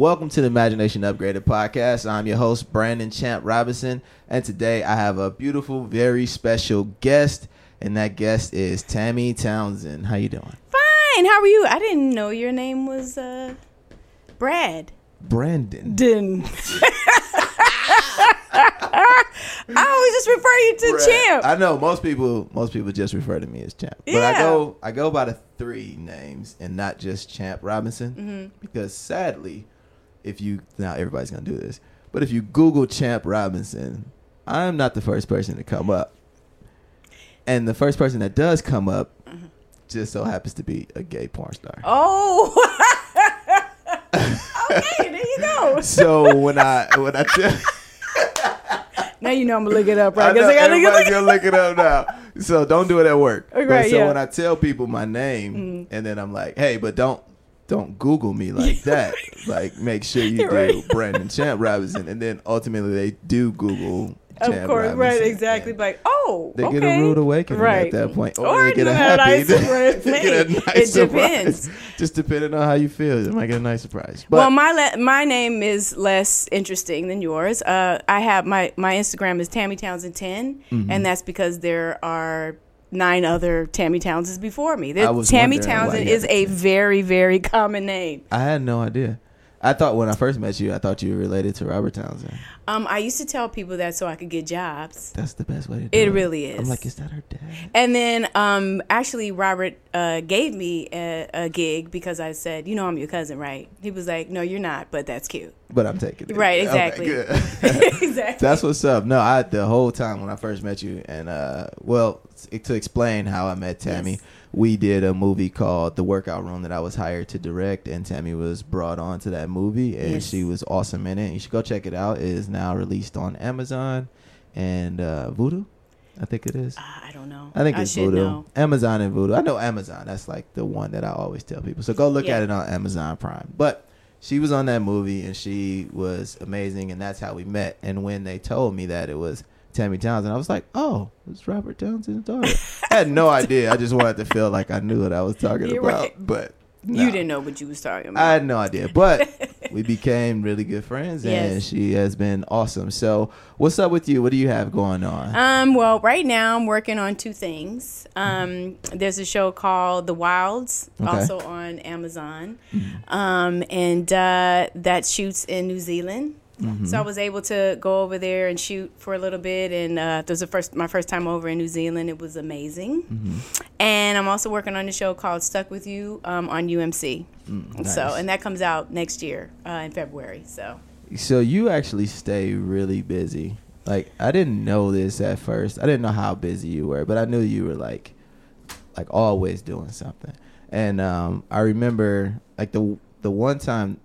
Welcome to the Imagination Upgraded podcast. I'm your host, Brandon Champ Robinson, and today I have a beautiful, very special guest, and that guest is Tammy Townsend. How you doing? Fine. How are you? I didn't know your name was uh, Brad. Brandon. Didn't. I always just refer you to Brad. Champ. I know most people most people just refer to me as Champ. But I go I go by the three names and not just Champ Robinson Mm-hmm. because sadly, if you now everybody's gonna do this, but if you Google Champ Robinson, I'm not the first person to come up, and the first person that does come up Mm-hmm. just so happens to be a gay porn star. oh. okay, there you go. So when I when I tell Now you know I'm gonna look it up, right? I know I gotta look everybody's it gonna look it up now. So don't do it at work. Okay, But so yeah. When I tell people my name, and then I'm like, hey, but don't don't Google me like that. like make sure you You're do right. Brandon Champ Robinson, and then ultimately they do Google. Of Champ course, right? Exactly. Like, oh, They okay. get a rude awakening right. at that point, or, Or they get a happy. nice they surprise. get a nice It surprise. depends. Just depending on how you feel, it might get a nice surprise. But well, my le- my name is less interesting than yours. Uh, I have my my Instagram is Tammy Townsend 10 Mm-hmm. and that's because there are nine other Tammy Townsends before me. There- Tammy Townsend is a very very common name. I had no idea. I thought when I first met you, I thought you were related to Robert Townsend. Um, I used to tell people that so I could get jobs. That's the best way to do it. It really is. I'm like, is that her dad? And then, um, actually, Robert uh, gave me a, a gig because I said, "You know, I'm your cousin, right?" He was like, "No, you're not, but that's cute." But I'm taking it. Right, exactly. good. exactly. That's what's up. No, I the whole time when I first met you, and uh, well, to explain how I met Tammy, Yes. We did a movie called The Workout Room that I was hired to direct, and Tammy was brought on to that movie, and Yes. she was awesome in it. You should go check it out. It is now released on Amazon and uh, Vudu. I think it is. Ah, I don't know. I think I it's Vudu. know. Amazon and Vudu. I know Amazon. That's like the one that I always tell people. So go look Yeah. at it on Amazon Prime. But she was on that movie and she was amazing, and that's how we met. And when they told me that it was Tammy Townsend, I was like, "Oh, it's Robert Townsend's daughter." I had no idea. I just wanted to feel like I knew what I was talking You're about, right. but You didn't know what you was talking about. I had no idea, but we became really good friends, and Yes. she has been awesome. So, what's up with you? What do you have going on? Um, well, right now I'm working on two things. Um, there's a show called The Wilds, Okay. also on Amazon, um, and uh, that shoots in New Zealand. So I was able to go over there and shoot for a little bit, and uh, was the first my first time over in New Zealand. It was amazing. And I'm also working on a show called Stuck with You um, on UMC. nice. So, and that comes out next year uh, in February. So. So you actually stay really busy. Like I didn't know this at first. I didn't know how busy you were, but I knew you were like like always doing something. And um I remember like the the one time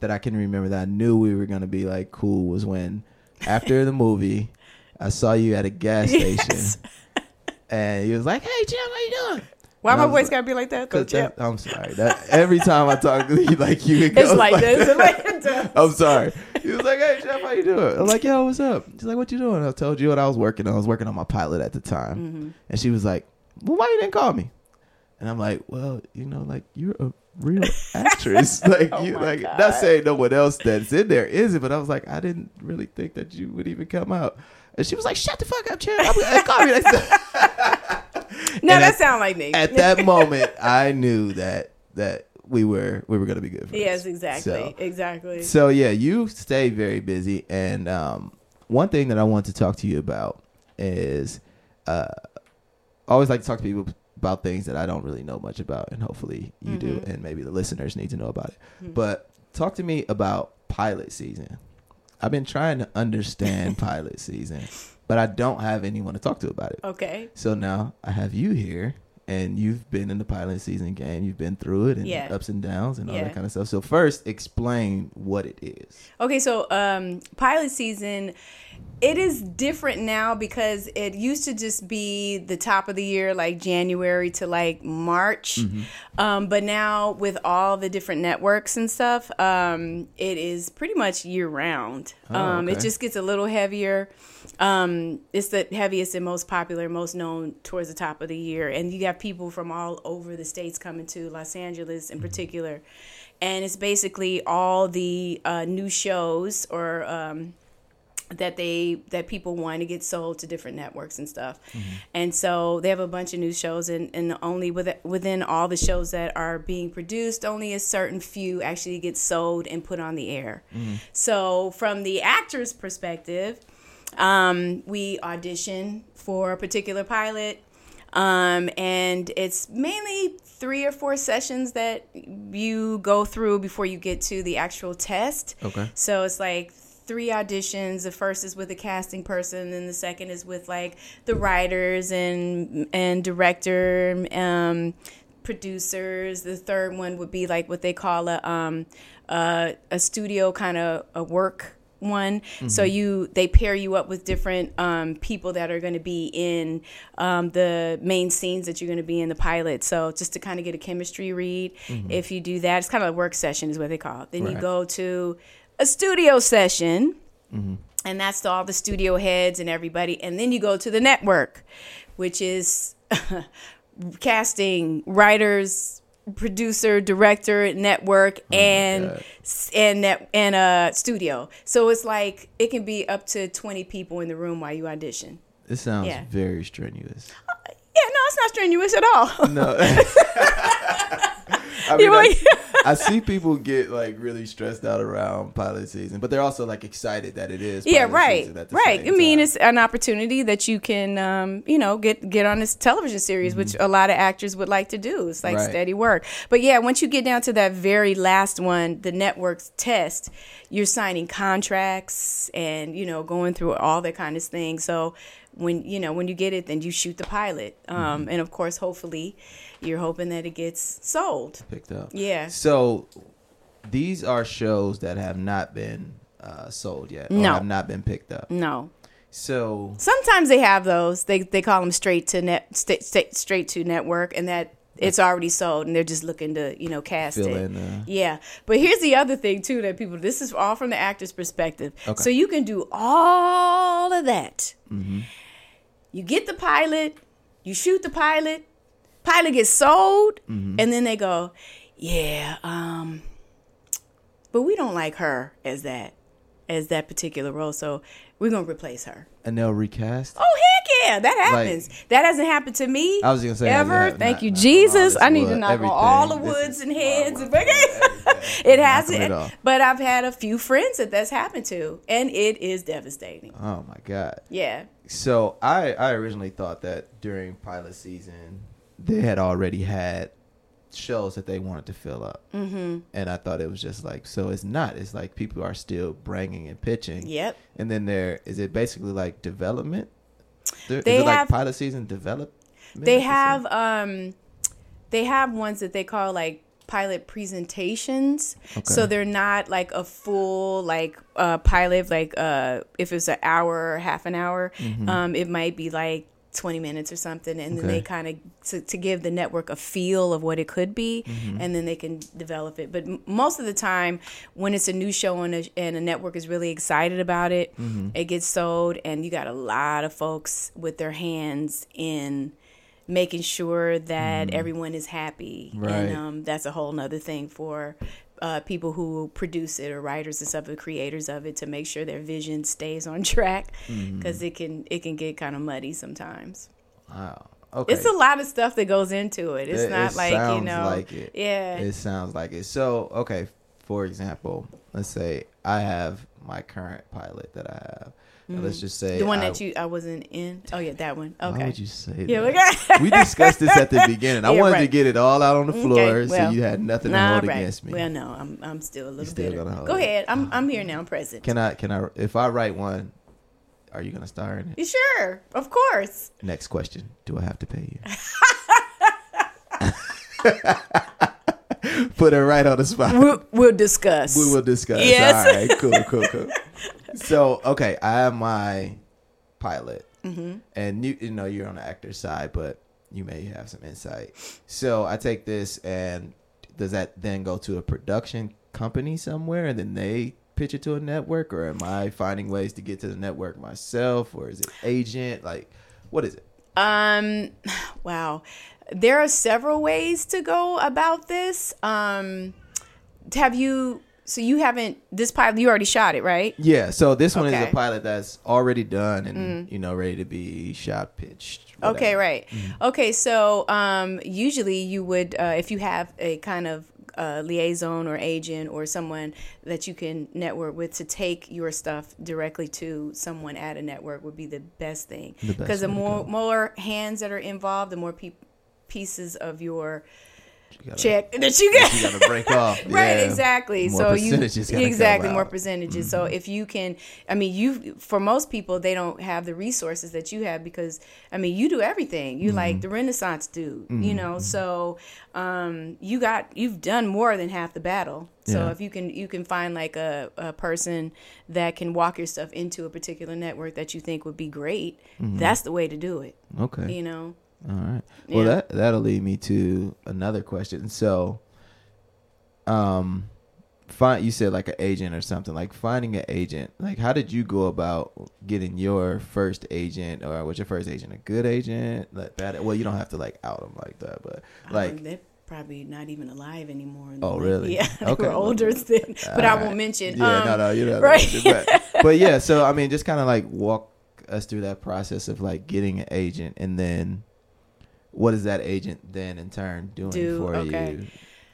that I can remember that I knew we were going to be like cool was when after the movie I saw you at a gas Yes. station and he was like, "Hey, Jim, how you doing?" Why And my voice like- gotta be like that? Cause Coach Chip? that, I'm sorry. That every time I talk to you, like you, it It's like like this. Like- I'm sorry. He was like, "Hey, Chef, how you doing?" I'm like, "Yo, what's up?" She's like, "What you doing?" I told you what I was working on. I was working on my pilot at the time, Mm-hmm. and she was like, "Well, why you didn't call me?" And I'm like, "Well, you know, like you're a real actress. like Oh you, like God. not saying no one else that's in there is it, but I was like, I didn't really think that you would even come out." And she was like, "Shut the fuck up, Chip. I'm call me." No, that at- sound like me. at that moment, I knew that that we were we were gonna be good friends. yes, exactly, So, exactly. so yeah, you stay very busy, and um, one thing that I want to talk to you about is, uh, I always like to talk to people about things that I don't really know much about, and hopefully you do, Mhm. and maybe the listeners need to know about it. Mhm. But talk to me about pilot season. I've been trying to understand pilot season, but I don't have anyone to talk to about it. Okay. So now I have you here, and you've been in the pilot season game. You've been through it and Yeah. ups and downs and all Yeah. that kind of stuff. So first, explain what it is. Okay, so um, pilot season, it is different now because it used to just be the top of the year, like January to like March. Mm-hmm. Um, but now with all the different networks and stuff, um, it is pretty much year round. Oh, um, It just gets a little heavier. Um, it's the heaviest and most popular, most known towards the top of the year, and you have people from all over the states coming to Los Angeles in particular. and it's basically all the uh, new shows or um, that they that people want to get sold to different networks and stuff. And so they have a bunch of new shows and, and only with, within all the shows that are being produced only a certain few actually get sold and put on the air. So from the actor's perspective um, we audition for a particular pilot um, and it's mainly three or four sessions that you go through before you get to the actual test Okay. so it's like three auditions. The first is with a casting person, and the second is with like the writers and and director, um, producers. The third one would be like what they call a um, uh, a studio kind of a work one. So you they pair you up with different um, people that are going to be in um, the main scenes that you're going to be in the pilot. So just to kind of get a chemistry read. If you do that, it's kind of a work session is what they call it. Then you go to a studio session. And that's to all the studio heads and everybody. And then you go to the network, which is casting, writers, producer, director, network, oh and and net, and a studio. So it's like it can be up to twenty people in the room while you audition. It sounds Yeah. very strenuous. Uh, yeah, no, it's not strenuous at all. No. I, mean, I, I see people get like really stressed out around pilot season, but they're also like excited that it is. yeah, right, season at the right. I mean, time. it's an opportunity that you can, um, you know, get get on this television series, which a lot of actors would like to do. It's like Mm-hmm. Right. steady work. But yeah, once you get down to that very last one, the network's test, you're signing contracts and you know going through all that kind of thing. So when you know when you get it, then you shoot the pilot, um, Mm-hmm. and of course, hopefully, you're hoping that it gets sold. picked up. Yeah. So these are shows that have not been uh, sold yet, or No. have not been picked up. No. So Sometimes they have those. They they call them straight to net st- st- straight to network, and that it's already sold, and they're just looking to you know cast fill it. in. Uh, Yeah, but here's the other thing too that people. This is all from the actor's perspective. Okay. So you can do all of that. Mm-hmm. You get the pilot, you shoot the pilot, pilot gets sold, Mm-hmm. and then they go, yeah, um, but we don't like her as that as that particular role, so we're gonna replace her. and they'll recast. Oh heck yeah, that happens. that hasn't happened to me. I was gonna say, ever. Thank Not- you, not Jesus. I need to knock on all the woods and heads. wood. and it hasn't. off. But I've had a few friends that that's happened to, and it is devastating. Oh my god. Yeah. So I I originally thought that during pilot season they had already had shows that they wanted to fill up, mm-hmm. and I thought it was just like so. It's not. It's like people are still bringing and pitching. Yep. And then there is it basically like development. There, They is it have- like pilot season develop. They have um, they have ones that they call like pilot presentations. So they're not like a full like uh, pilot. Like uh, if it's an hour or half an hour, um, it might be like. 20 minutes or something and then they kind of to, to give the network a feel of what it could be Mm-hmm. and then they can develop it but m- most of the time when it's a new show and a, and a network is really excited about it Mm-hmm. it gets sold and you got a lot of folks with their hands in making sure that everyone is happy Right. and um, that's a whole nother thing for uh, people who produce it or writers and stuff the creators of it to make sure their vision stays on track because it can it can get kind of muddy sometimes Wow. Okay. it's a lot of stuff that goes into it it's It- not it like you know like it. yeah It sounds like it. So, okay, for example, let's say I have my current pilot that I have. And let's just say Mm-hmm. the one I- that you i wasn't in oh yeah that one Okay. Why would you say yeah that? we discussed this at the beginning. I Yeah, wanted to get it all out on the floor, Okay, so well, you had nothing to Nah, hold right. against me. Well, no, I'm I'm still a little still bitter. Go it. ahead. I'm I'm here now. I'm present. Can I? Can I? If I write one, are you gonna star in it? sure? Of course. Next question: Do I have to pay you? Put it right on the spot. We'll, we'll discuss. We will discuss. Yes. All right. Cool. Cool. Cool. So okay, I have my pilot, Mm-hmm. and you you know you're on the actor side, but you may have some insight. So I take this, and does that then go to a production company somewhere, and then they pitch it to a network, or am I finding ways to get to the network myself, or is it agent? Like, what is it? Um, wow. There are several ways to go about this. Um, have you? So you haven't this pilot? You already shot it, right? Yeah, so this one is Okay. Mm. a pilot that's already done and you know ready to be shot, pitched. Okay, whatever. right. Okay, so um, usually you would, uh, if you have a kind of uh, liaison or agent or someone that you can network with to take your stuff directly to someone at a network would be the best thing. Because the to more more hands that are involved, the more pieces of your You gotta- check that you got to break off. Right, Yeah. exactly. More so you percentages exactly more out. Mm-hmm. percentages. So if you can, I mean, you for most people they don't have the resources that you have because I mean you do everything. You Mm-hmm. like the Renaissance dude, you know. So um, you got you've done more than half the battle. So Yeah. if you can you can find like a, a person that can walk your stuff into a particular network that you think would be great, Mm-hmm. that's the way to do it. Okay. You know. All right. Well, Yeah. that that'll lead me to another question. So, um, find you said like an agent or something. Like finding an agent. Like, how did you go about getting your first agent, or was your first agent a good agent? Like bad? Well, you don't have to like out them like that, but like. They're probably not even alive anymore. Oh, Like, really? Yeah, they Okay. were older then, but I won't mention. Yeah, um, no, no, you know, right. But, but yeah, so I mean, just kind of like walk us through that process of like getting an agent, and then what is that agent then in turn doing Do, for okay. you?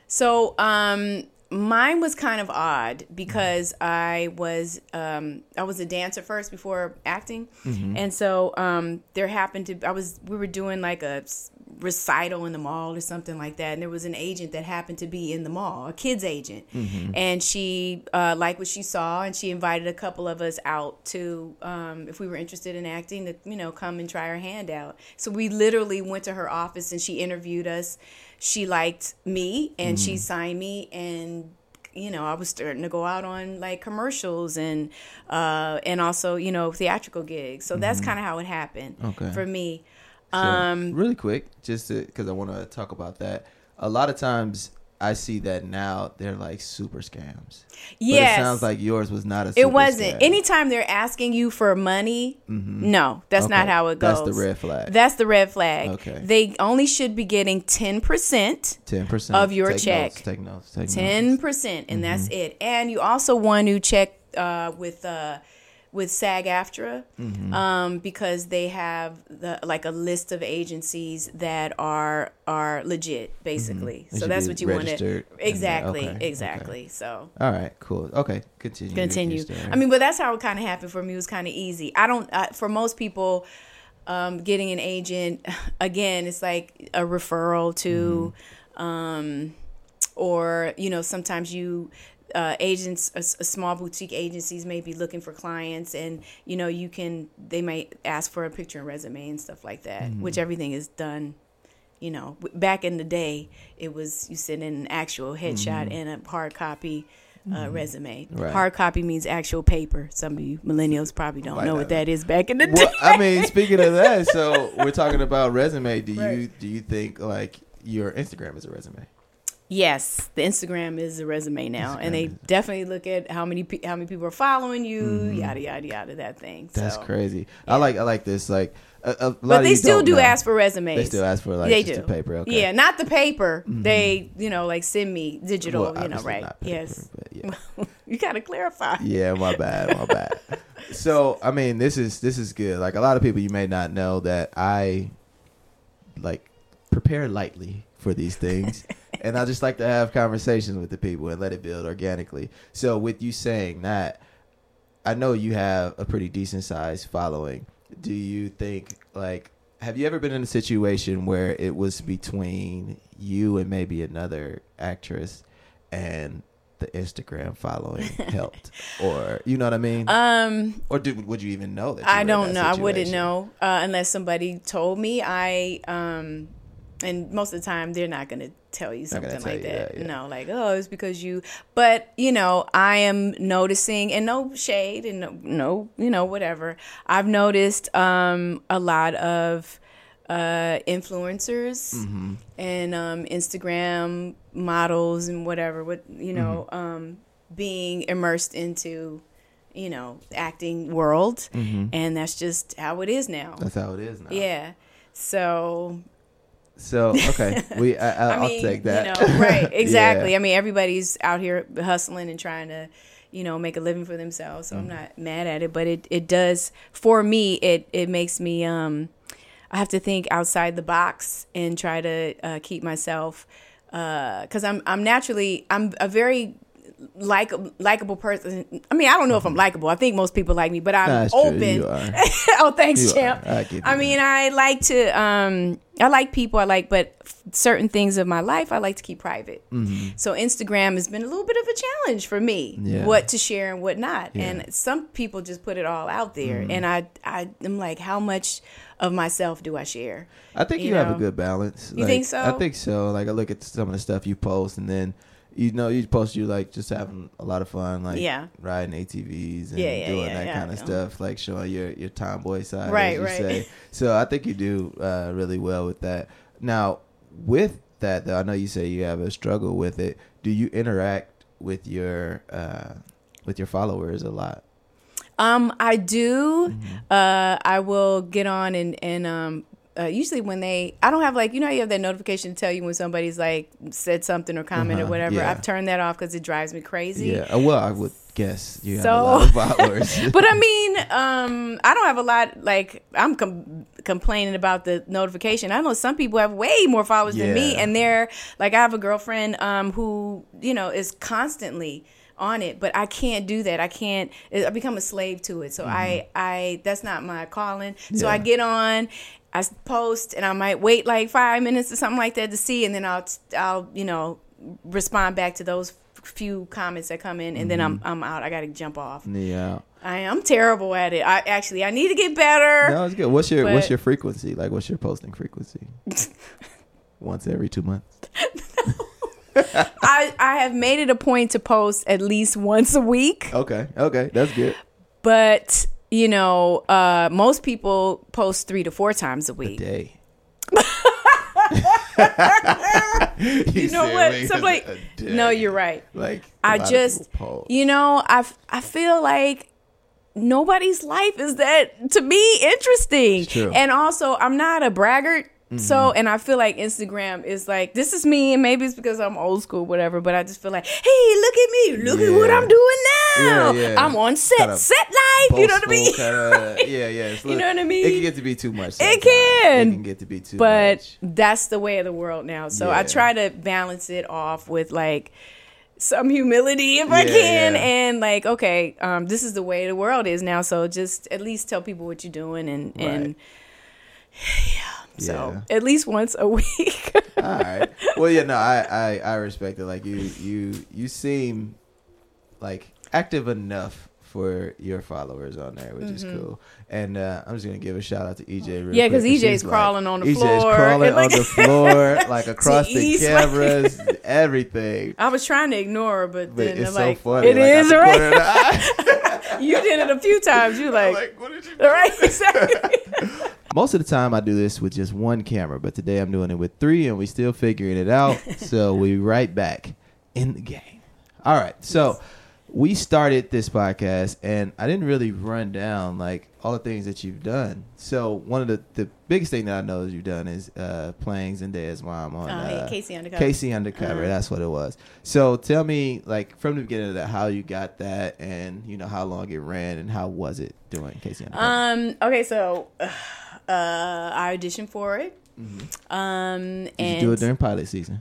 So, um, mine was kind of odd because I was um, I was a dancer first before acting, Mm-hmm. and so um, there happened to I was we were doing like a recital in the mall or something like that, and there was an agent that happened to be in the mall, a kids agent, and she uh, liked what she saw, and she invited a couple of us out to um, if we were interested in acting to you know come and try our hand out. So we literally went to her office and she interviewed us. She liked me and she signed me and you know, I was starting to go out on like commercials and uh and also, you know, theatrical gigs. So that's kind of how it happened Okay. for me. So, Um really quick, just because I want to talk about that. A lot of times, I see that now they're like super scams. it sounds like yours was not a. Super it wasn't. scam. Anytime they're asking you for money, no, that's not how it goes. That's the red flag. That's the red flag. Okay. They only should be getting 10% Ten percent of your take check. Notes, take notes. Take ten notes. percent, and Mm-hmm. that's it. And you also want to check uh, with uh, with SAG-AFTRA Mm-hmm. um, because they have the like a list of agencies that are are legit, basically. Mm-hmm. So that's what you want to exactly, okay, exactly. So All right, cool. Okay, continue. continue. I mean, but that's how it kind of happened for me. It was kind of easy. I don't. For most people, um, getting an agent again, it's like a referral to, um, or you know, sometimes you. Uh, agents, a, small boutique agencies may be looking for clients, and you know you can. They might ask for a picture and resume and stuff like that, Mm-hmm. which everything is done you know, back in the day, it was you send in an actual headshot and a hard copy uh, resume. Mm-hmm. Right. Hard copy means actual paper. Some of you millennials probably don't Might know what that is back in the well, day. I mean, speaking of that, so we're talking about resume. Do you do you think like your Instagram is a resume? Yes, the Instagram is a resume now, and they definitely look at how many pe- how many people are following you, yada yada yada. That thing. Mm-hmm. That's so. crazy. I like I like this. Like a, a lot But they still don't know. ask for resumes. They still ask for like they do. the paper. Okay. Mm-hmm. Yeah, not the paper. They, you know, like send me digital. Well, you know, right? paper, yes. yeah. you gotta clarify. Yeah, my bad, my bad. So I mean, this is this is good. Like a lot of people, you may not know that I like prepare lightly for these things, and I just like to have conversations with the people and let it build organically. So with you saying that, I know you have a pretty decent sized following. Do you think like have you ever been in a situation where it was between you and maybe another actress and the Instagram following helped or you know what I mean? Um, or did, would you even know that? I don't know. I wouldn't know uh, unless somebody told me. I um, and most of the time they're not going to tell you something tell like you that. that, yeah. No, like oh, it's because you. But you know, I am noticing, and no shade, and no, no you know, whatever. I've noticed um a lot of uh influencers Mm-hmm. and um Instagram models and whatever. What you know, Mm-hmm. um, being immersed into you know acting world and that's just how it is now Mm-hmm. That's how it is now. yeah so So okay, we I, will mean, take that. You know, right? Exactly. Yeah. I mean, everybody's out here hustling and trying to, you know, make a living for themselves. So Mm. I'm not mad at it, but it it does for me. It it makes me um, I have to think outside the box and try to uh, keep myself because I'm I'm naturally I'm a very like likable person. I mean, I don't know if I'm likable. I think most people like me, but I'm That's open. oh, thanks, You champ. I I mean, I like to. Um, I like people. I like, but certain things of my life, I like to keep private. So Instagram has been a little bit of a challenge for me. Mm-hmm. Yeah. What to share and what not. Yeah. Mm-hmm. And some people just put it all out there, and I, I, am like, how much of myself do I share? I think you, you have a good balance. You Like, think so? I think so. Like I look at some of the stuff you post, and then you know you post you like just having a lot of fun, like Yeah. riding ATVs and Yeah, yeah, doing that kind of stuff, like showing your your tomboy side, Right, as you right. say. So I think you do uh, really well with that. Now, with that though, I know you say you have a struggle with it. Do you interact with your uh, with your followers a lot? Um, I do. Mm-hmm. Uh, I will get on and and um. Uh, usually when they, I don't have like you know you have that notification to tell you when somebody's like said something or comment or Uh-huh, whatever. yeah. I've turned that off because it drives me crazy. Yeah. Uh, Well, I would guess you have a lot of followers. but I mean, um, I don't have a lot. Like I'm com- complaining about the notification. I know some people have way more followers than me, and they're like, I have a girlfriend um, who you know is constantly on it, but I can't do that. I can't. I become a slave to it. So I, I that's not my calling. So I Mm-hmm. Get on. I post and I might wait like five minutes or something like that to see, and then I'll I'll you know respond back to those few comments that come in, and then I'm Mm-hmm. I'm out. I got to jump off. yeah. I am terrible at it. I actually I need to get better. No, it's good. What's your what's your frequency? Like, what's your posting frequency? Once every two months. I I have made it a point to post at least once a week, Okay, okay, that's good. but you know, uh, most people post three to four times a week. A Day. You know what? Some like no, you're right. Like I just you know I I feel like nobody's life is that to me interesting. And also I'm not a braggart. So Mm-hmm. and I feel like Instagram is like this is me and maybe it's because I'm old school whatever but I just feel like hey look at me look at what I'm doing now Yeah, yeah. I'm on set Kinda set life you know what I mean Kinda, yeah, yeah. It's You know what I mean? It can get to be too much. It can. It can get to be too but much. But that's the way of the world now. So I try to balance it off with like some humility if I can, yeah. and like, okay, um, this is the way the world is now. So just at least tell people what you're doing, and and yeah. So Yeah. at least once a week. All right. Well, yeah, no, I, I, I respect it. Like you, you, you seem like active enough for your followers on there, which is cool. And uh, I'm just gonna give a shout out to EJ. Real Mm-hmm. Yeah, 'cause quick, EJ 's she's crawling on the EJ's floor crawling and, like- on the floor, like across the east, like- cameras, everything. I was trying to ignore her, but But then it's so like, funny. it like, is right. corner of the eye. you did it a few times. You like, like, what did you right, exactly. Most of the time, I do this with just one camera, but today I'm doing it with three, and we still figuring it out. so we right back in the game. All right, so we started this podcast, and I didn't really run down like all the things that you've done. So one of the the biggest thing that I know you've done is uh, playing Zendaya's mom on Uh, uh, K.C. Undercover. K.C. Undercover. Uh-huh. That's what it was. So tell me, like from the beginning of that, how you got that, and you know how long it ran, and how was it doing K.C. Undercover? Um. Okay. So, uh, I auditioned for it. Um. Mm-hmm. Did and you do it during pilot season?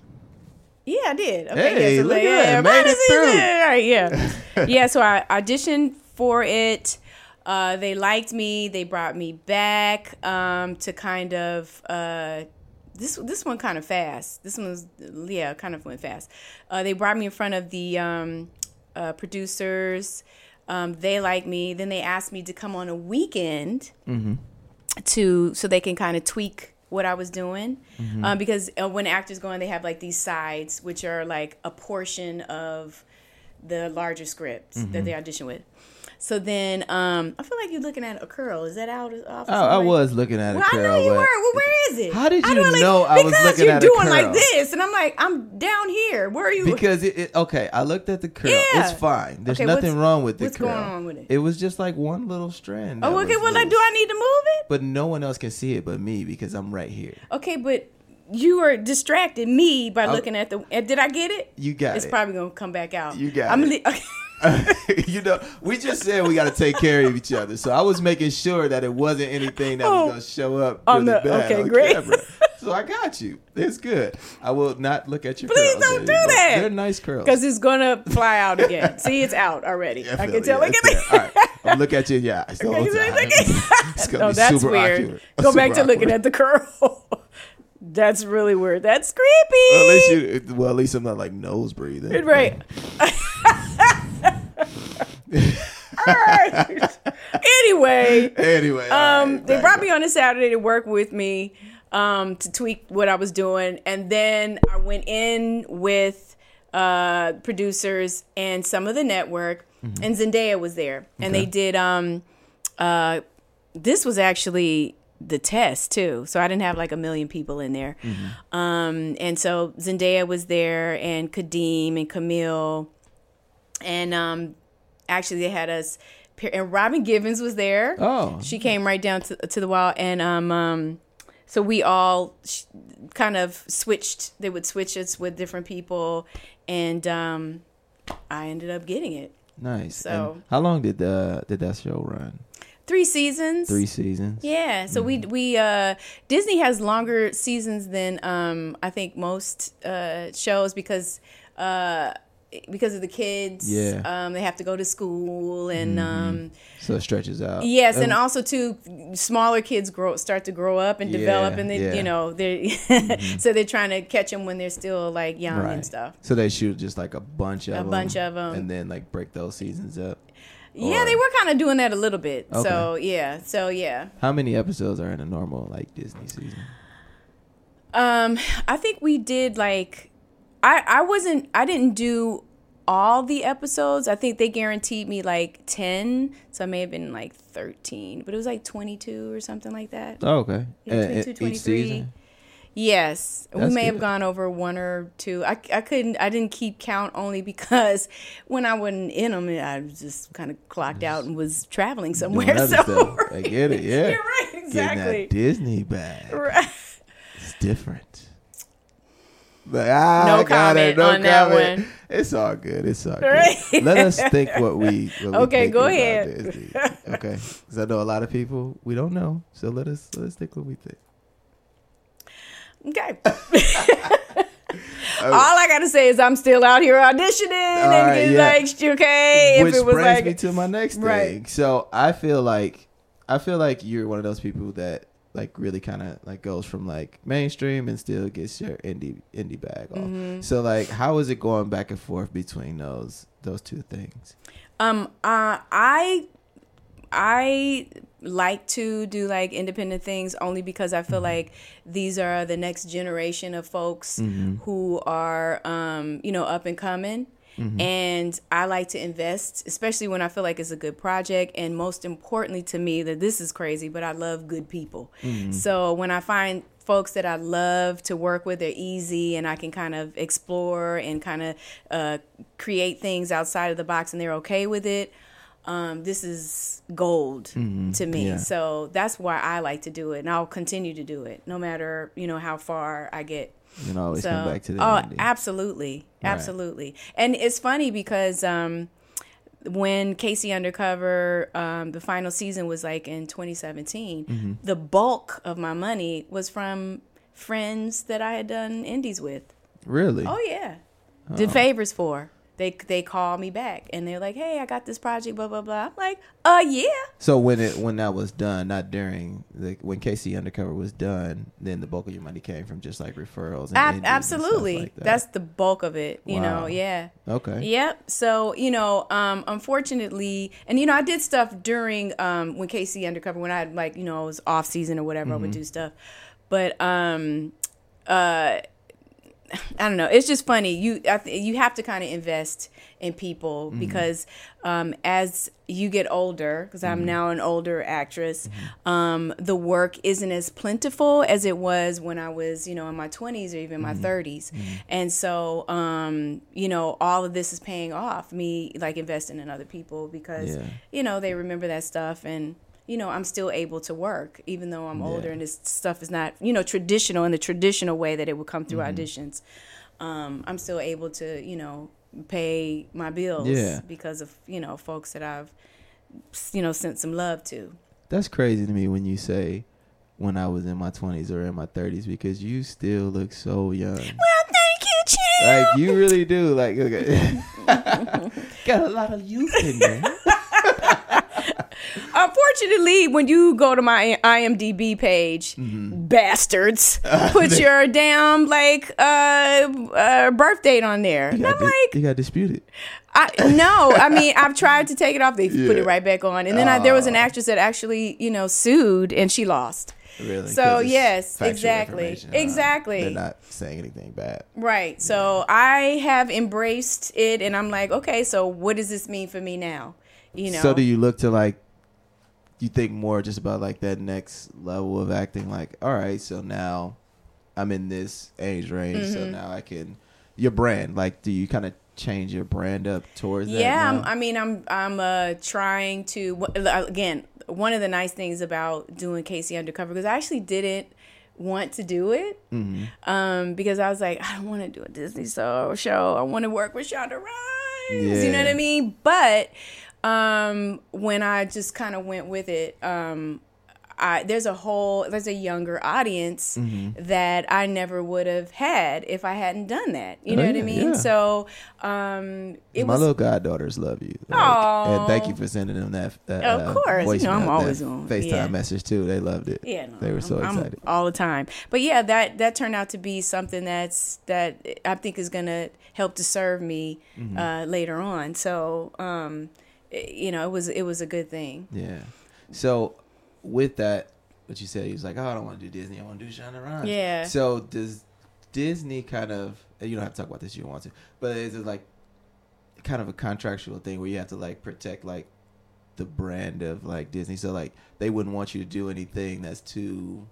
Yeah, I did. Okay, Hey, yeah, so look like, at that. yeah, Made it is easy. through. All right, yeah, yeah. So I auditioned for it. Uh, they liked me. They brought me back um, to kind of uh, this. This one kind of fast. This one was yeah, kind of went fast. Uh, they brought me in front of the um, uh, producers. Um, they liked me. Then they asked me to come on a weekend to so they can kind of tweak what I was doing. Um, because uh, when actors go in, they have like these sides, which are like a portion of the larger scripts that they audition with. So then, um, I feel like you're looking at a curl. Is that out of office? I, I was looking at it. Well, I know you were. Well, where is it? How did you do like- know I was because you're doing like this, and I'm like, I'm down here. Where are you? Because it, it okay, I looked at the curl. Yeah. It's fine. There's Okay, nothing wrong with the what's curl. going on with it? It was just like one little strand. oh, okay. Well, like, do. I need to move it? But no one else can see it but me because I'm right here. Okay, but you were distracting me by I- looking at the. uh, Did I get it? You got It's it. It's probably gonna come back out. You got I'm it. li- you know, we just said we got to take care of each other. So I was making sure that it wasn't anything that Oh. was going to show up On really the- bad okay, on great. camera. So I got you. It's good. I will not look at your Please curls don't do that. They're nice curls. Because it's gonna fly out again. See, it's out already. Yeah, I feel can tell. Yeah, Look at me. All right. I'm look at you in your eyes the whole Okay, time. look It's gonna No, be that's super weird. awkward. Go back Super to looking at the curl. that's really weird. That's creepy. Well, at least you. Well, at least I'm not like nose breathing. right. Anyway, Anyway, um, right, they brought me on a Saturday to work with me um, to tweak what I was doing, and then I went in with uh, producers and some of the network, and Zendaya was there, and they did. Um, uh, this was actually the test too, so I didn't have like a million people in there, um, and so Zendaya was there, and Kadeem and Camille, and um, actually they had us. And Robin Givens was there. Oh. She came right down to, to the wall, and um, um, so we all sh- kind of switched. They would switch us with different people, and um, I ended up getting it. Nice. So- And how long did the did that show run? Three seasons. Three seasons. Yeah. So we we uh, Disney has longer seasons than um, I think most uh, shows because. Uh, because of the kids, Yeah. um, they have to go to school, and um, So it stretches out. Yes, and Um, also too, smaller kids grow start to grow up and develop, Yeah, and they, yeah. Mm-hmm. you know, they so they're trying to catch them when they're still like young and stuff. So they shoot just like a bunch of A them, bunch of 'em. and then like break those seasons up. yeah, Or- they were kind of doing that a little bit. So yeah, so yeah. How many episodes are in a normal like Disney season? Um, I think we did like, I I wasn't I didn't do all the episodes. I think they guaranteed me like ten, so I may have been like thirteen, but it was like twenty two or something like that. Oh, okay. Yeah, eh, eh, 22, and 23. each season. Yes, we That's may have gone over one or two. I, I couldn't, I didn't keep count only because when I wasn't in them, I just kind of clocked out and was traveling somewhere. So stuff. I get it. Yeah. You're right, Getting exactly. that Disney bag. Right. It's different. But ah, No I got comment it, no on that one. It's all good. It's all Right. good. Let us think what we. What we Okay, go ahead. Disney. Okay, because I know a lot of people we don't know. So let us let us think what we think. Okay. All I gotta say is I'm still out here auditioning and right, getting yeah. like, okay, Which if it was brings like, me to my next thing. Right. So I feel like I feel like you're one of those people that like really kind of like goes from like mainstream and still gets your indie indie bag off. Mm-hmm. So like, how is it going back and forth between those those two things? Um, uh, I I like to do like independent things only because I feel like these are the next generation of folks who are um, you know up and coming. And I like to invest, especially when I feel like it's a good project. And most importantly to me, that this is crazy, but I love good people. So when I find folks that I love to work with, they're easy and I can kind of explore and kind of uh, create things outside of the box and they're okay with it. Um, this is gold to me. Mm-hmm. yeah. So that's why I like to do it, and I'll continue to do it, no matter you know how far I get. You know, always So, come back to the oh, indie. absolutely, Right. absolutely. And it's funny because um, when K.C. Undercover, um, the final season was like in 2017. Mm-hmm. The bulk of my money was from friends that I had done indies with. really? Oh yeah, did favors for. They they call me back and they're like, "Hey, I got this project, blah blah blah." I'm like, "Uh, yeah." So when it when that was done, not during the when K.C. Undercover was done, then the bulk of your money came from just like referrals. And Ab- indies and stuff absolutely, like that. that's the bulk of it. You Wow. know, yeah. okay. Yep. So you know, um, unfortunately, and you know, I did stuff during um, when K.C. Undercover when I had like you know it was off season or whatever. I would Mm-hmm. do stuff, but um, uh, I don't know. It's just funny. You I th- you have to kind of invest in people Mm-hmm. because um, as you get older, because I'm Mm-hmm. now an older actress, um, the work isn't as plentiful as it was when I was, you know, in my 20s or even my Mm-hmm. 30s. And so, um, you know, all of this is paying off. Me like investing in other people because Yeah. you know they remember that stuff and you know, I'm still able to work, even though I'm older and this stuff is not, you know, traditional in the traditional way that it would come through Mm-hmm. auditions. Um, I'm still able to, you know, pay my bills Yeah. because of, you know, folks that I've, you know, sent some love to. That's crazy to me when you say when I was in my 20s or in my 30s because you still look so young. Well, thank you, Chip. Like you really do. Like okay. got a lot of youth in there. Unfortunately, when you go to my IMDb page, Mm-hmm. bastards, put your damn like uh, uh birth date on there. You And I'm dis- like, you got disputed. I no, I mean I've tried to take it off. They put it right back on, and then I, there was an Oh. actress that actually you know sued and she lost. Really? So, yes, exactly. Exactly. They're not saying anything bad. Right. So I have embraced it, and I'm like, okay, so what does this mean for me now? You know. So do you look to like you think more just about like that next level of acting like all right so now I'm in this age range so Mm-hmm. now I can your brand like do you kind of change your brand up towards that yeah? I'm, mean i'm i'm uh trying to again one of the nice things about doing k.c. undercover because i actually didn't want to do it Mhm. um because i was like i don't want to do a disney show show i want to work with shonda rhimes you know what i mean but um when i just kind of went with it um I, there's a whole there's a younger audience Mm-hmm. that I never would have had if I hadn't done that. You Oh, know what I mean? yeah. So um, it my was little goddaughters love you. Like, and thank you for sending them that. that Of uh, course. You know, I'm always on- FaceTime yeah. message too. They loved it. Yeah, no, they were so I'm- I'm excited. all the time. But yeah, that that turned out to be something that's that I think is going to help to serve me Mm-hmm. uh, later on. So, um, you know, it was it was a good thing. Yeah. So with that, what you said, he was like, "Oh, I don't want to do Disney. I want to do Shonda Rhimes." Yeah. So does Disney kind of? and You don't have to talk about this. You don't want to, but is it like kind of a contractual thing where you have to like protect like the brand of like Disney? So like they wouldn't want you to do anything that's too.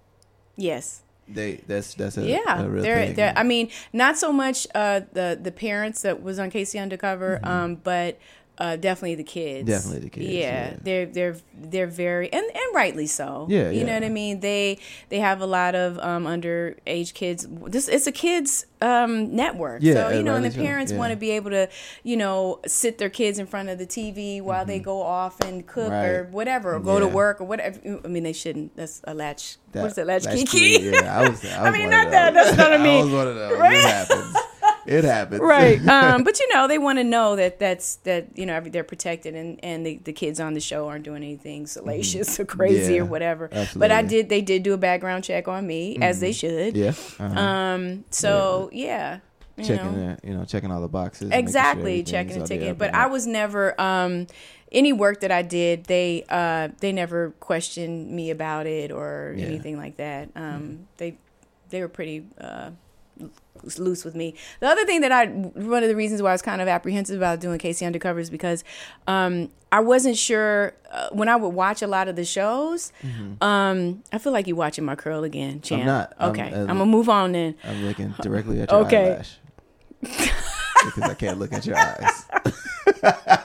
Yes. They that's that's a yeah, a real they're, thing. they're, I mean, not so much uh, the the parents that was on K.C. Undercover, um, but uh, definitely the kids. Mm-hmm. Definitely the kids, Yeah, yeah. they're they're they're very and, and rightly so. Yeah, you know what I mean. They they have a lot of um, underage kids. This it's a kids um, network. Yeah, so you know, and the parents yeah. want to be able to you know sit their kids in front of the TV while they go off and cook or Mm-hmm. Whatever, or go to work or whatever. I mean, they shouldn't. That's a latch. That- what's it, latch that's kiki? cute. Yeah, I was. I, was mean, one not that- that's what I mean. was one of those. Right? It happens. Right um but you know they want to know that that's that you know they're protected and and the, the kids on the show aren't doing anything salacious or crazy Mm-hmm. Yeah, or whatever but i did they did do a background check on me as they should Yeah. Uh-huh. um so yeah, you checking know. you know, checking all the boxes. making sure exactly checking the ticket. but i was never um any work that i did they uh they never questioned me about it or Yeah. anything like that um they they were pretty uh loose with me. The other thing that I one of the reasons why I was kind of apprehensive about doing K.C. Undercover is because um, I wasn't sure uh, when I would watch a lot of the shows. Um, I feel like you're watching my curl again, champ. Mm-hmm. not. I'm- Okay, I'm, uh, gonna move on then. I'm looking directly at your Okay. eyelash. because I can't look at your eyes.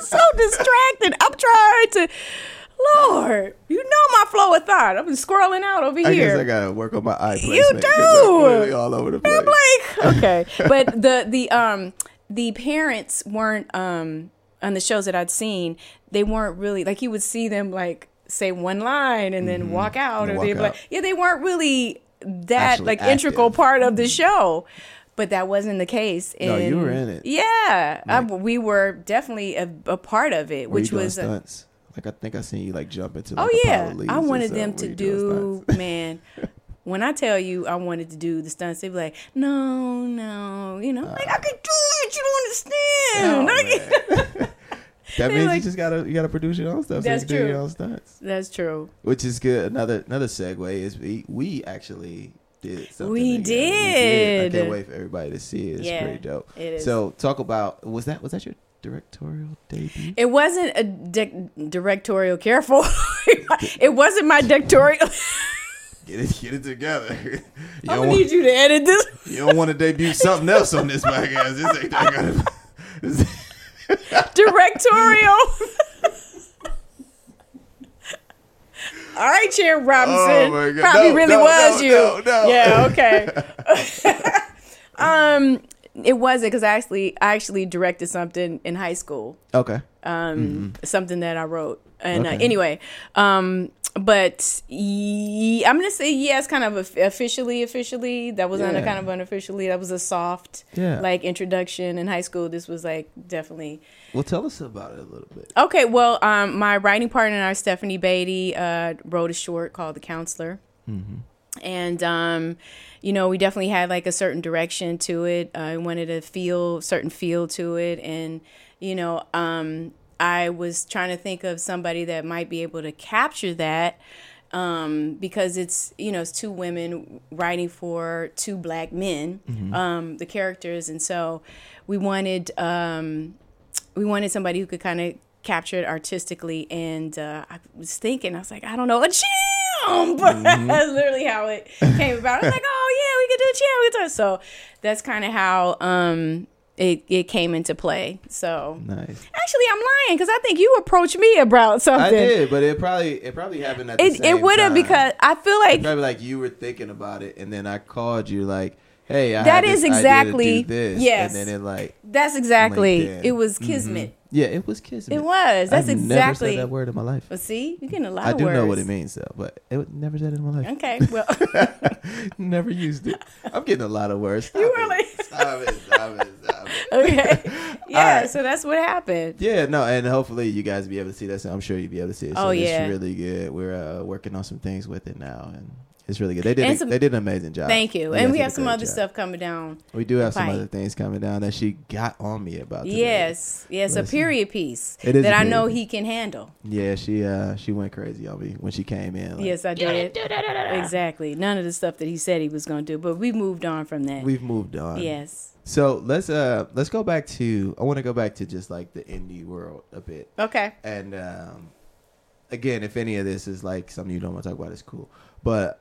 So distracted. I'm trying to. Lord, you know my flow of thought. I've been scrolling out over I here. guess I gotta work on my eye placement. You do. all over the place. I'm like, okay, but the the um the parents weren't um on the shows that I'd seen. They weren't really like you would see them like say one line and then walk out, Mm-hmm. And or they'd be like, yeah, they weren't really that Actually like integral part of the show. But that wasn't the case. No, you were in it. Yeah, I- we were definitely a, a part of it, which was. a- stunts. Like I think I seen you like jump into. Oh, like, Oh yeah, pile of leaves I wanted them to Were you doing do man. When I tell you I wanted to do the stunts, they'd be like, "No, no, you know, like I uh. could do it. You don't understand." Oh, that means like- you just gotta you gotta produce your own stuff. That's so you can true. your own stunts, That's true. which is good. Another another segue is we we actually did something. We together. did. I can't wait for everybody to see it. It's Yeah, pretty dope. it is. So talk about was that was that your directorial debut? It wasn't a di- directorial. Careful, it wasn't my directorial. Get it get it together. You I'm don't, gonna want, need you to edit this. you don't want to debut something else on this podcast. This ain't that kind of. Directorial. cheering Robinson. Oh, my God. Probably No, really no, was no, you. no, no. Yeah, okay. um, it wasn't because I actually I actually directed something in high school. Okay. Um, something that I wrote. And uh, Okay. anyway, um, but ye- I'm gonna say yes, kind of of- officially. Officially, that was Yeah. kind of unofficially. That was a soft, Yeah. like introduction in high school. This was like definitely Well, tell us about it a little bit. Okay, well, um, my writing partner and I, Stephanie Beatty, uh, wrote a short called "The Counselor," and um, you know, we definitely had like a certain direction to it. I wanted a feel, certain feel to it, and you know, um, I was trying to think of somebody that might be able to capture that. Um, because it's you know it's two women writing for two black men, um, the characters, and so we wanted um, we wanted somebody who could kind of capture it artistically. And uh, I was thinking, I was like, I don't know, a but that's literally how it came about. I was like, oh yeah, we could do a jam. We could it. So that's kind of how um, it it came into play. So Nice. actually, I'm lying because I think you approached me about something. I did, but it probably it probably happened at the It it would have because I feel like probably like you were thinking about it, and then I called you like, "Hey, I That is this idea to exactly- do this. yes. and then it like, that's exactly it was kismet. Yeah, it was kissing. It was. That's I've exactly. Never said that word in my life. But see, you're getting a lot I of do words. know what it means though, but it was never said it in my life. Okay, well, never used it. I'm getting a lot of words. Stop You it. really- Stop it. Stop it. Stop it. okay, yeah. right. So that's what happened. Yeah, no, and hopefully you guys will be able to see that. So I'm sure you'll be able to see it. So Oh, it's yeah. really good. We're uh, working on some things with it now, and it's really good. They did. A, some- they did an amazing job. Thank you. guys and we have some other job. stuff coming down. We do have some pipe. other things coming down that she got on me about. Today. Yes, yes, a period piece It is that I know period. he can handle. Yeah, she uh she went crazy on me when she came in. like, yes, I did. Exactly. None of the stuff that he said he was going to do, but we moved on from that. We've moved on. yes. So let's uh let's go back to I want to go back to just like the indie world a bit. Okay. And um, again, if any of this is like something you don't want to talk about, it's cool. But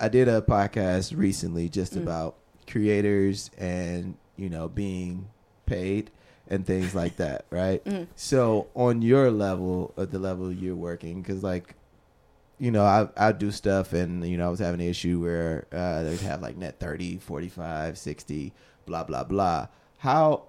I did a podcast recently just Mm. about creators and you know being paid and things like that, right? Mm. So on your level, at the level you're working, because like. You know, I I do stuff and you know I was having an issue where uh, they have like net 30, 45, 60, blah blah blah. How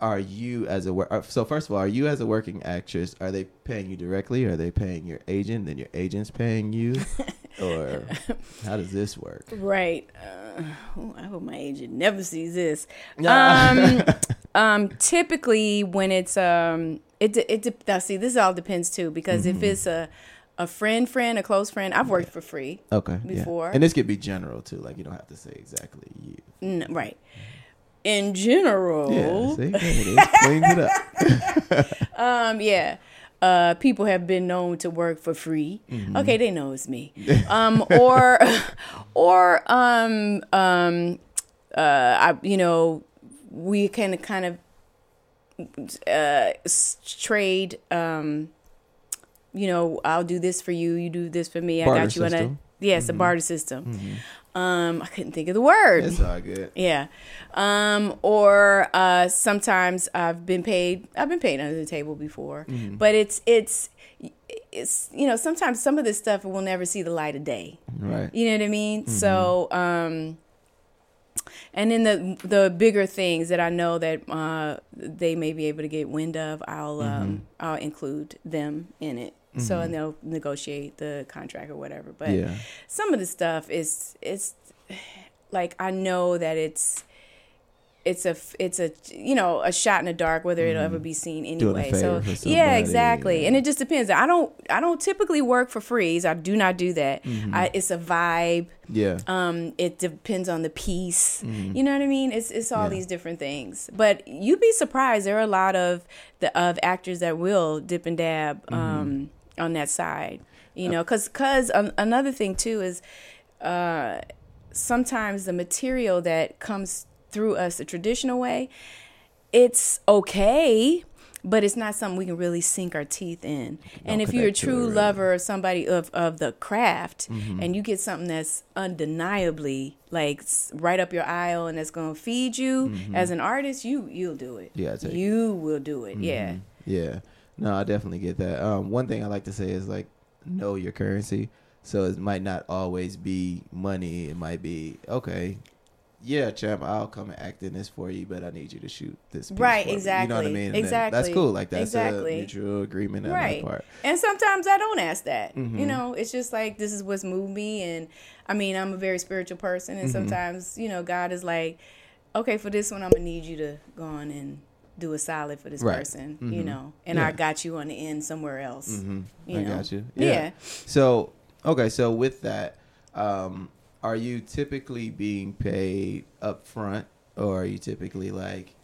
are you as a work? So first of all, are you as a working actress? Are they paying you directly? Are they paying your agent? Then your agent's paying you, or how does this work? Right. Uh, oh, I hope my agent never sees this. Um, um, typically when it's um, it de- it now see this all depends too because Mm-hmm. if it's a a friend, friend, a close friend, I've worked for free. Okay, yeah. Before. and this could be general too. Like you don't have to say exactly you. N- right. In general, Yeah, see, it is. it up. um, yeah. Uh, people have been known to work for free. Mm-hmm. Okay, they know it's me. Um, or, or um, um, uh, I, you know, we can kind of uh, trade. Um, you know, I'll do this for you. You do this for me. I got you on a system. Mm-hmm. yes, a barter system. Um, I couldn't think of the word. It's all good. Yeah. Um, or uh, sometimes I've been paid. I've been paid under the table before, Mm-hmm. but it's it's it's you know sometimes some of this stuff will never see the light of day. Right. You know what I mean? Mm-hmm. So, um, and then the the bigger things that I know that uh, they may be able to get wind of, I'll Mm-hmm. um, I'll include them in it. So and they'll negotiate the contract or whatever. But Yeah. some of the stuff is it's like I know that it's it's a it's a you know a shot in the dark whether it'll ever be seen Mm-hmm. Doing a anyway. So yeah, exactly. yeah. And it just depends. I don't I don't typically work for freeze. I do not do that. Mm-hmm. I, it's a vibe. Yeah. Um, it depends on the piece. You know what I mean? It's it's all Mm-hmm. Yeah. these different things. But you'd be surprised. There are a lot of the of actors that will dip and dab Mm-hmm. um, on that side. You know, because cause, an another thing too is uh, sometimes the material that comes through us the traditional way, it's okay. But it's not something we can really sink our teeth in. And if you're a connect to it, true really. lover of somebody of, of the craft Mm-hmm. and you get something that's undeniably like right up your aisle and that's going to feed you as an artist, you you'll do it. Yeah, take it. you will do it. Yeah. Yeah. No, I definitely get that. Um, one thing I like to say is like know your currency. So it might not always be money. It might be okay. Yeah, champ, I'll come and act in this for you, but I need you to shoot this. piece Right, for me. You know what I mean? And exactly, That's cool. Like that's exactly. a mutual agreement on Right. my part. And sometimes I don't ask that. Mhm. You know, it's just like this is what's moved me and I mean, I'm a very spiritual person and Mhm. sometimes, you know, God is like, Okay, for this one I'm gonna need you to go on and do a solid for this Right. person, you Mhm. know. And I got you on the end somewhere else. hmm You I know? got you. Yeah. So okay, so with that, um, are you typically being paid up front, or are you typically like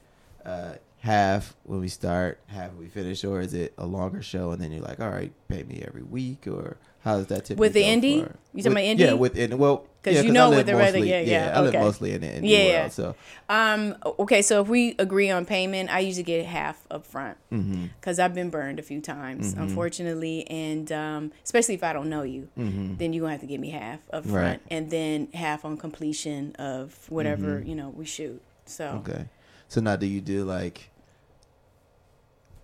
uh, half when we start, half when we finish, or is it a longer show and then you're like, all right, pay me every week, or how does that typically With the go indie? for- You talking with- about Yeah, with indie. Well, 'Cause yeah, you know I live with the mostly- yeah, yeah, I live okay. mostly in the Yeah, yeah. world, so Um, okay, so if we agree on payment, I usually get half up front Mm-hmm. because I've been burned a few times, Mhm. unfortunately, and um, especially if I don't know you, hmm then you're gonna have to give me half up Right. front, and then half on completion of whatever Mhm. you know we shoot. So Okay. So now, do you do like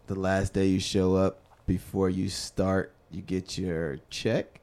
the last day you show up before you start, you get your check,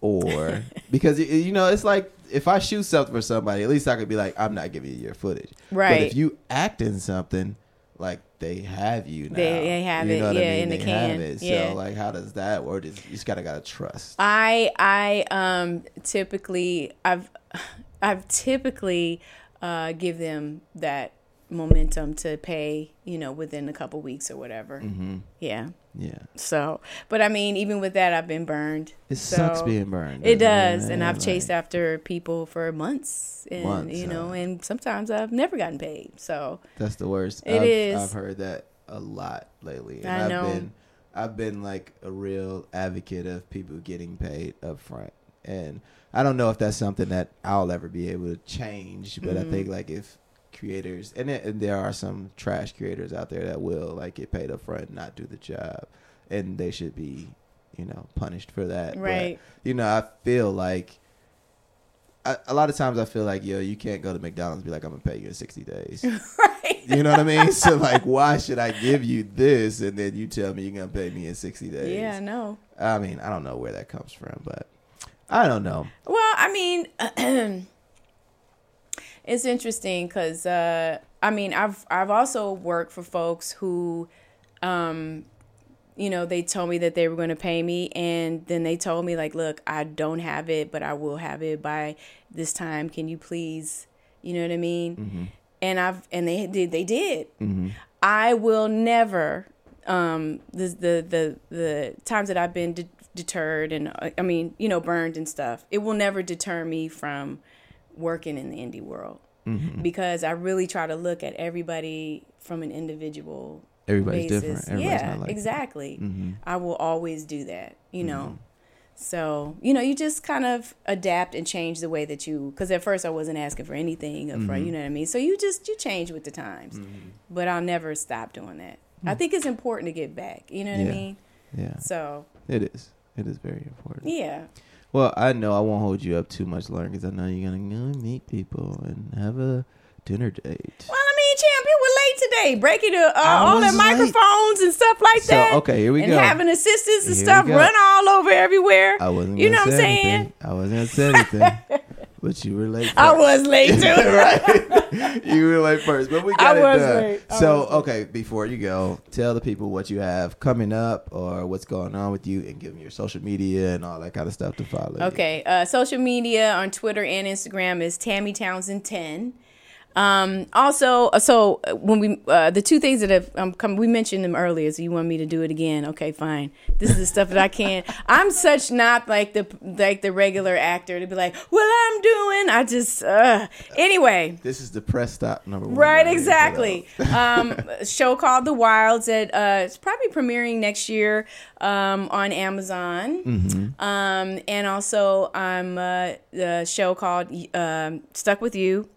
or because you know it's like if I shoot something for somebody, at least I could be like, I'm not giving you your footage. Right. But if you act in something, like they have you now. They- they have you it, know what yeah, I mean? in the they have can, it. yeah. So like, how does that work? You just gotta gotta trust. I I um typically I've I've typically uh give them that momentum to pay you know within a couple weeks or whatever. hmm Yeah. Yeah, So, but I mean, even with that, I've been burned. it So, sucks being burned. It doesn't and I've chased after people for months, and Months, you know, huh? and sometimes I've never gotten paid. So That's the worst. It I've, is. I've heard that a lot lately. And I know. been I've been like a real advocate of people getting paid up front. And I don't know if that's something that I'll ever be able to change, but I Mhm. think like if creators and, it, and there are some trash creators out there that will like get paid up front and not do the job and they should be, you know, punished for that. But, right, you know, I feel like I, a lot of times I feel like yo, you can't go to McDonald's and be like, I'm gonna pay you in sixty days. right, You know what I mean? So like, why should I give you this and then you tell me you're gonna pay me in sixty days? yeah, I know. I mean, I don't know where that comes from, but I don't know. Well, I mean, it's interesting because uh, I mean, I've I've also worked for folks who, um, you know, they told me that they were going to pay me, and then they told me like, look, I don't have it, but I will have it by this time. Can you please, you know what I mean? hmm And I've and they did they did. hmm I will never um the the the, the times that I've been de- deterred and uh, I mean, you know, burned and stuff. It will never deter me from working in the indie world hmm because I really try to look at everybody from an individual Everybody's basis. different. Everybody's yeah, not like exactly. hmm I will always do that, you know. Mm-hmm. So, you know, you just kind of adapt and change the way that you, because at first I wasn't asking for anything up front, Mhm. you know what I mean? So you just, you change with the times. Mm-hmm. But I'll never stop doing that. I think it's important to get back, you know what Yeah. I mean? Yeah, So, it is. It is very important. yeah. Well, I know I won't hold you up too much longer because I know you're gonna go meet people and have a dinner date. Well, I mean, champ, you were late today, breaking the, uh, all the microphones and stuff like So that. okay, here we and go. having assistants and Here stuff run all over everywhere. I wasn't. You gonna know what I'm saying? anything. I wasn't gonna say anything, but you were late. I was late too. right. you were late first, but we got I it was done. late. I So, was late. okay, before you go, tell the people what you have coming up or what's going on with you, and give them your social media and all that kind of stuff to follow. you. Okay, uh, social media on Twitter and Instagram is Tammy Townsend ten. Um, also, uh, so uh, when we uh, the two things that have um, come, we mentioned them earlier. So you want me to do it again? Okay, fine. This is the stuff that I can't. I'm such not like the like the regular actor to be like, well, I'm doing. I just uh, anyway. This is the press stop number one. Right, exactly. um, a show called The Wilds that uh, it's probably premiering next year um, on Amazon. Mhm. Um, and also, I'm uh, a show called um, Stuck with You,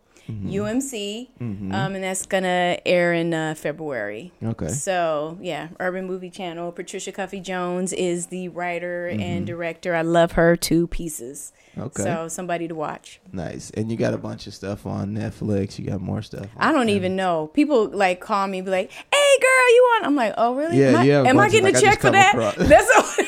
UMC, Mhm. um, and that's gonna air in uh, February. Okay. So yeah, Urban Movie Channel. Patricia Cuffie Jones is the writer Mm-hmm. and director. I love her two pieces. Okay. So somebody to watch. nice. And you got a bunch of stuff on Netflix. You got more stuff. I don't Netflix. even know. People like call me, be like, "Hey, girl, you on?" I'm like, "Oh, really? Yeah, am I, you a am I of, getting like, I a check for that?" across- That's all.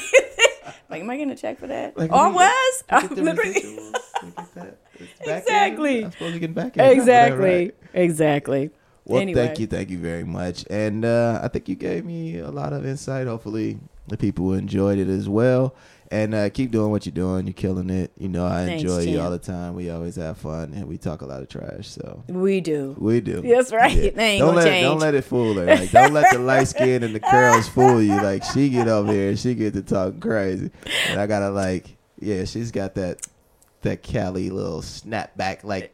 like, Am I getting a check for that? Like, I look was. at- look at the I'm literally- residuals. Look at that. It's back end. Exactly. I'm supposed to get back end. exactly. Right. Exactly. Well, Anyway. thank you, thank you very much, and uh, I think you gave me a lot of insight. Hopefully, the people enjoyed it as well. And uh, keep doing what you're doing. You're killing it. You know, I Thanks, enjoy you all the time. We always have fun, and we talk a lot of trash. So We do. we do. That's right. They ain't don't let don't let it fool her. Like don't let the light skin and the curls fool you. Like she get over here and she get to talking crazy, and I gotta like yeah, she's got that that Cali little snapback like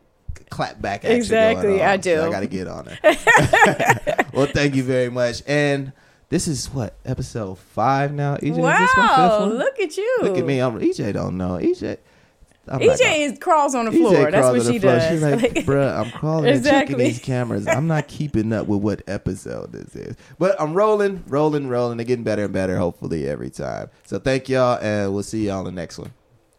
clap back Exactly. I So do. I gotta get on it well, thank you very much. And this is what episode five now. EJ, is this my fifth wow. Look at you. Look at me. I'm EJ. Don't know EJ. I'm not EJ is crawls on the EJ floor. That's what she floor. does. She's like, bruh, I'm crawling and checking these cameras. I'm not keeping up with what episode this is. But I'm rolling, rolling, rolling. They're getting better and better, hopefully, every time. So thank y'all, and we'll see y'all in the next one.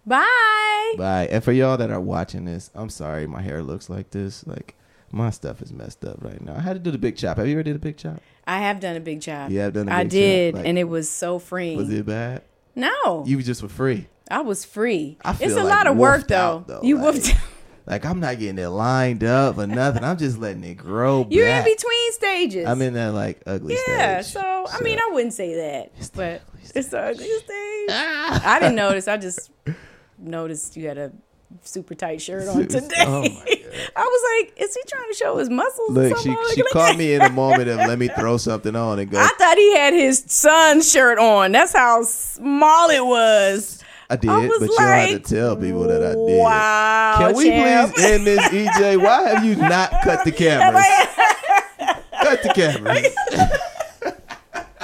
Bye. Bye. And for y'all that are watching this, I'm sorry my hair looks like this. Like, my stuff is messed up right now. I had to do the big chop. Have you ever did a big chop? I have done a big job. You have done a I big chop? I did, Like, and it was so freeing. Was it bad? no, You just were free. I was free. I it's a like lot of work though. out, though, You like- woofed. Like, I'm not getting it lined up or nothing. I'm just letting it grow You're in between stages. I'm in that, like, ugly stage. Yeah, stage. so I mean, I wouldn't say that, It's but it's the ugly stage. I didn't notice. I just noticed you had a super tight shirt on today. oh my God. I was like, is he trying to show his muscles? Look, she, she Like, caught me in a moment of let me throw something on and go. I thought he had his son's shirt on. That's how small it was. I did, I was but you don't have to tell people that I did. Wow. Can we champ. please end this, EJ? Why have you not cut the cameras? cut the cameras.